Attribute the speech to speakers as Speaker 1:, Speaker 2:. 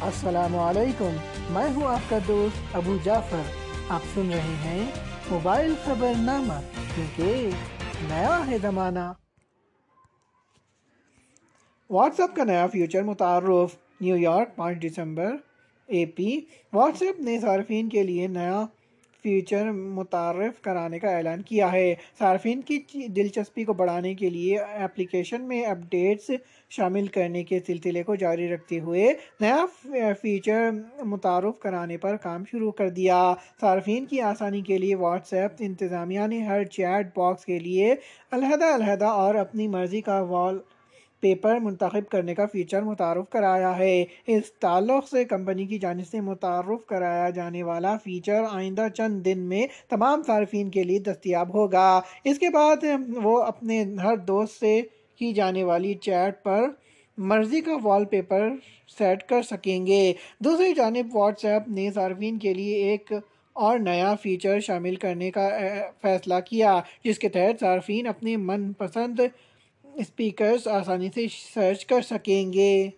Speaker 1: السلام علیکم، میں ہوں آپ کا دوست ابو جعفر۔ آپ سن رہے ہیں موبائل خبر نامہ، کیونکہ نیا ہے زمانہ۔ واٹس ایپ کا نیا فیوچر متعارف، نیو یارک پانچ دسمبر، اے پی۔ واٹس ایپ نے صارفین کے لیے نیا فیچر متعارف کرانے کا اعلان کیا ہے۔ صارفین کی دلچسپی کو بڑھانے کے لیے اپلیکیشن میں اپڈیٹس شامل کرنے کے سلسلے کو جاری رکھتے ہوئے نیا فیچر متعارف کرانے پر کام شروع کر دیا۔ صارفین کی آسانی کے لیے واٹس ایپ انتظامیہ نے ہر چیٹ باکس کے لیے علیحدہ علیحدہ اور اپنی مرضی کا وال پیپر منتخب کرنے کا فیچر متعارف کرایا ہے۔ اس تعلق سے کمپنی کی جانب سے متعارف کرایا جانے والا فیچر آئندہ چند دن میں تمام صارفین کے لیے دستیاب ہوگا۔ اس کے بعد وہ اپنے ہر دوست سے کی جانے والی چیٹ پر مرضی کا وال پیپر سیٹ کر سکیں گے۔ دوسری جانب واٹس ایپ نے صارفین کے لیے ایک اور نیا فیچر شامل کرنے کا فیصلہ کیا، جس کے تحت صارفین اپنے من پسند اسپیکرز آسانی سے سرچ کر سکیں گے۔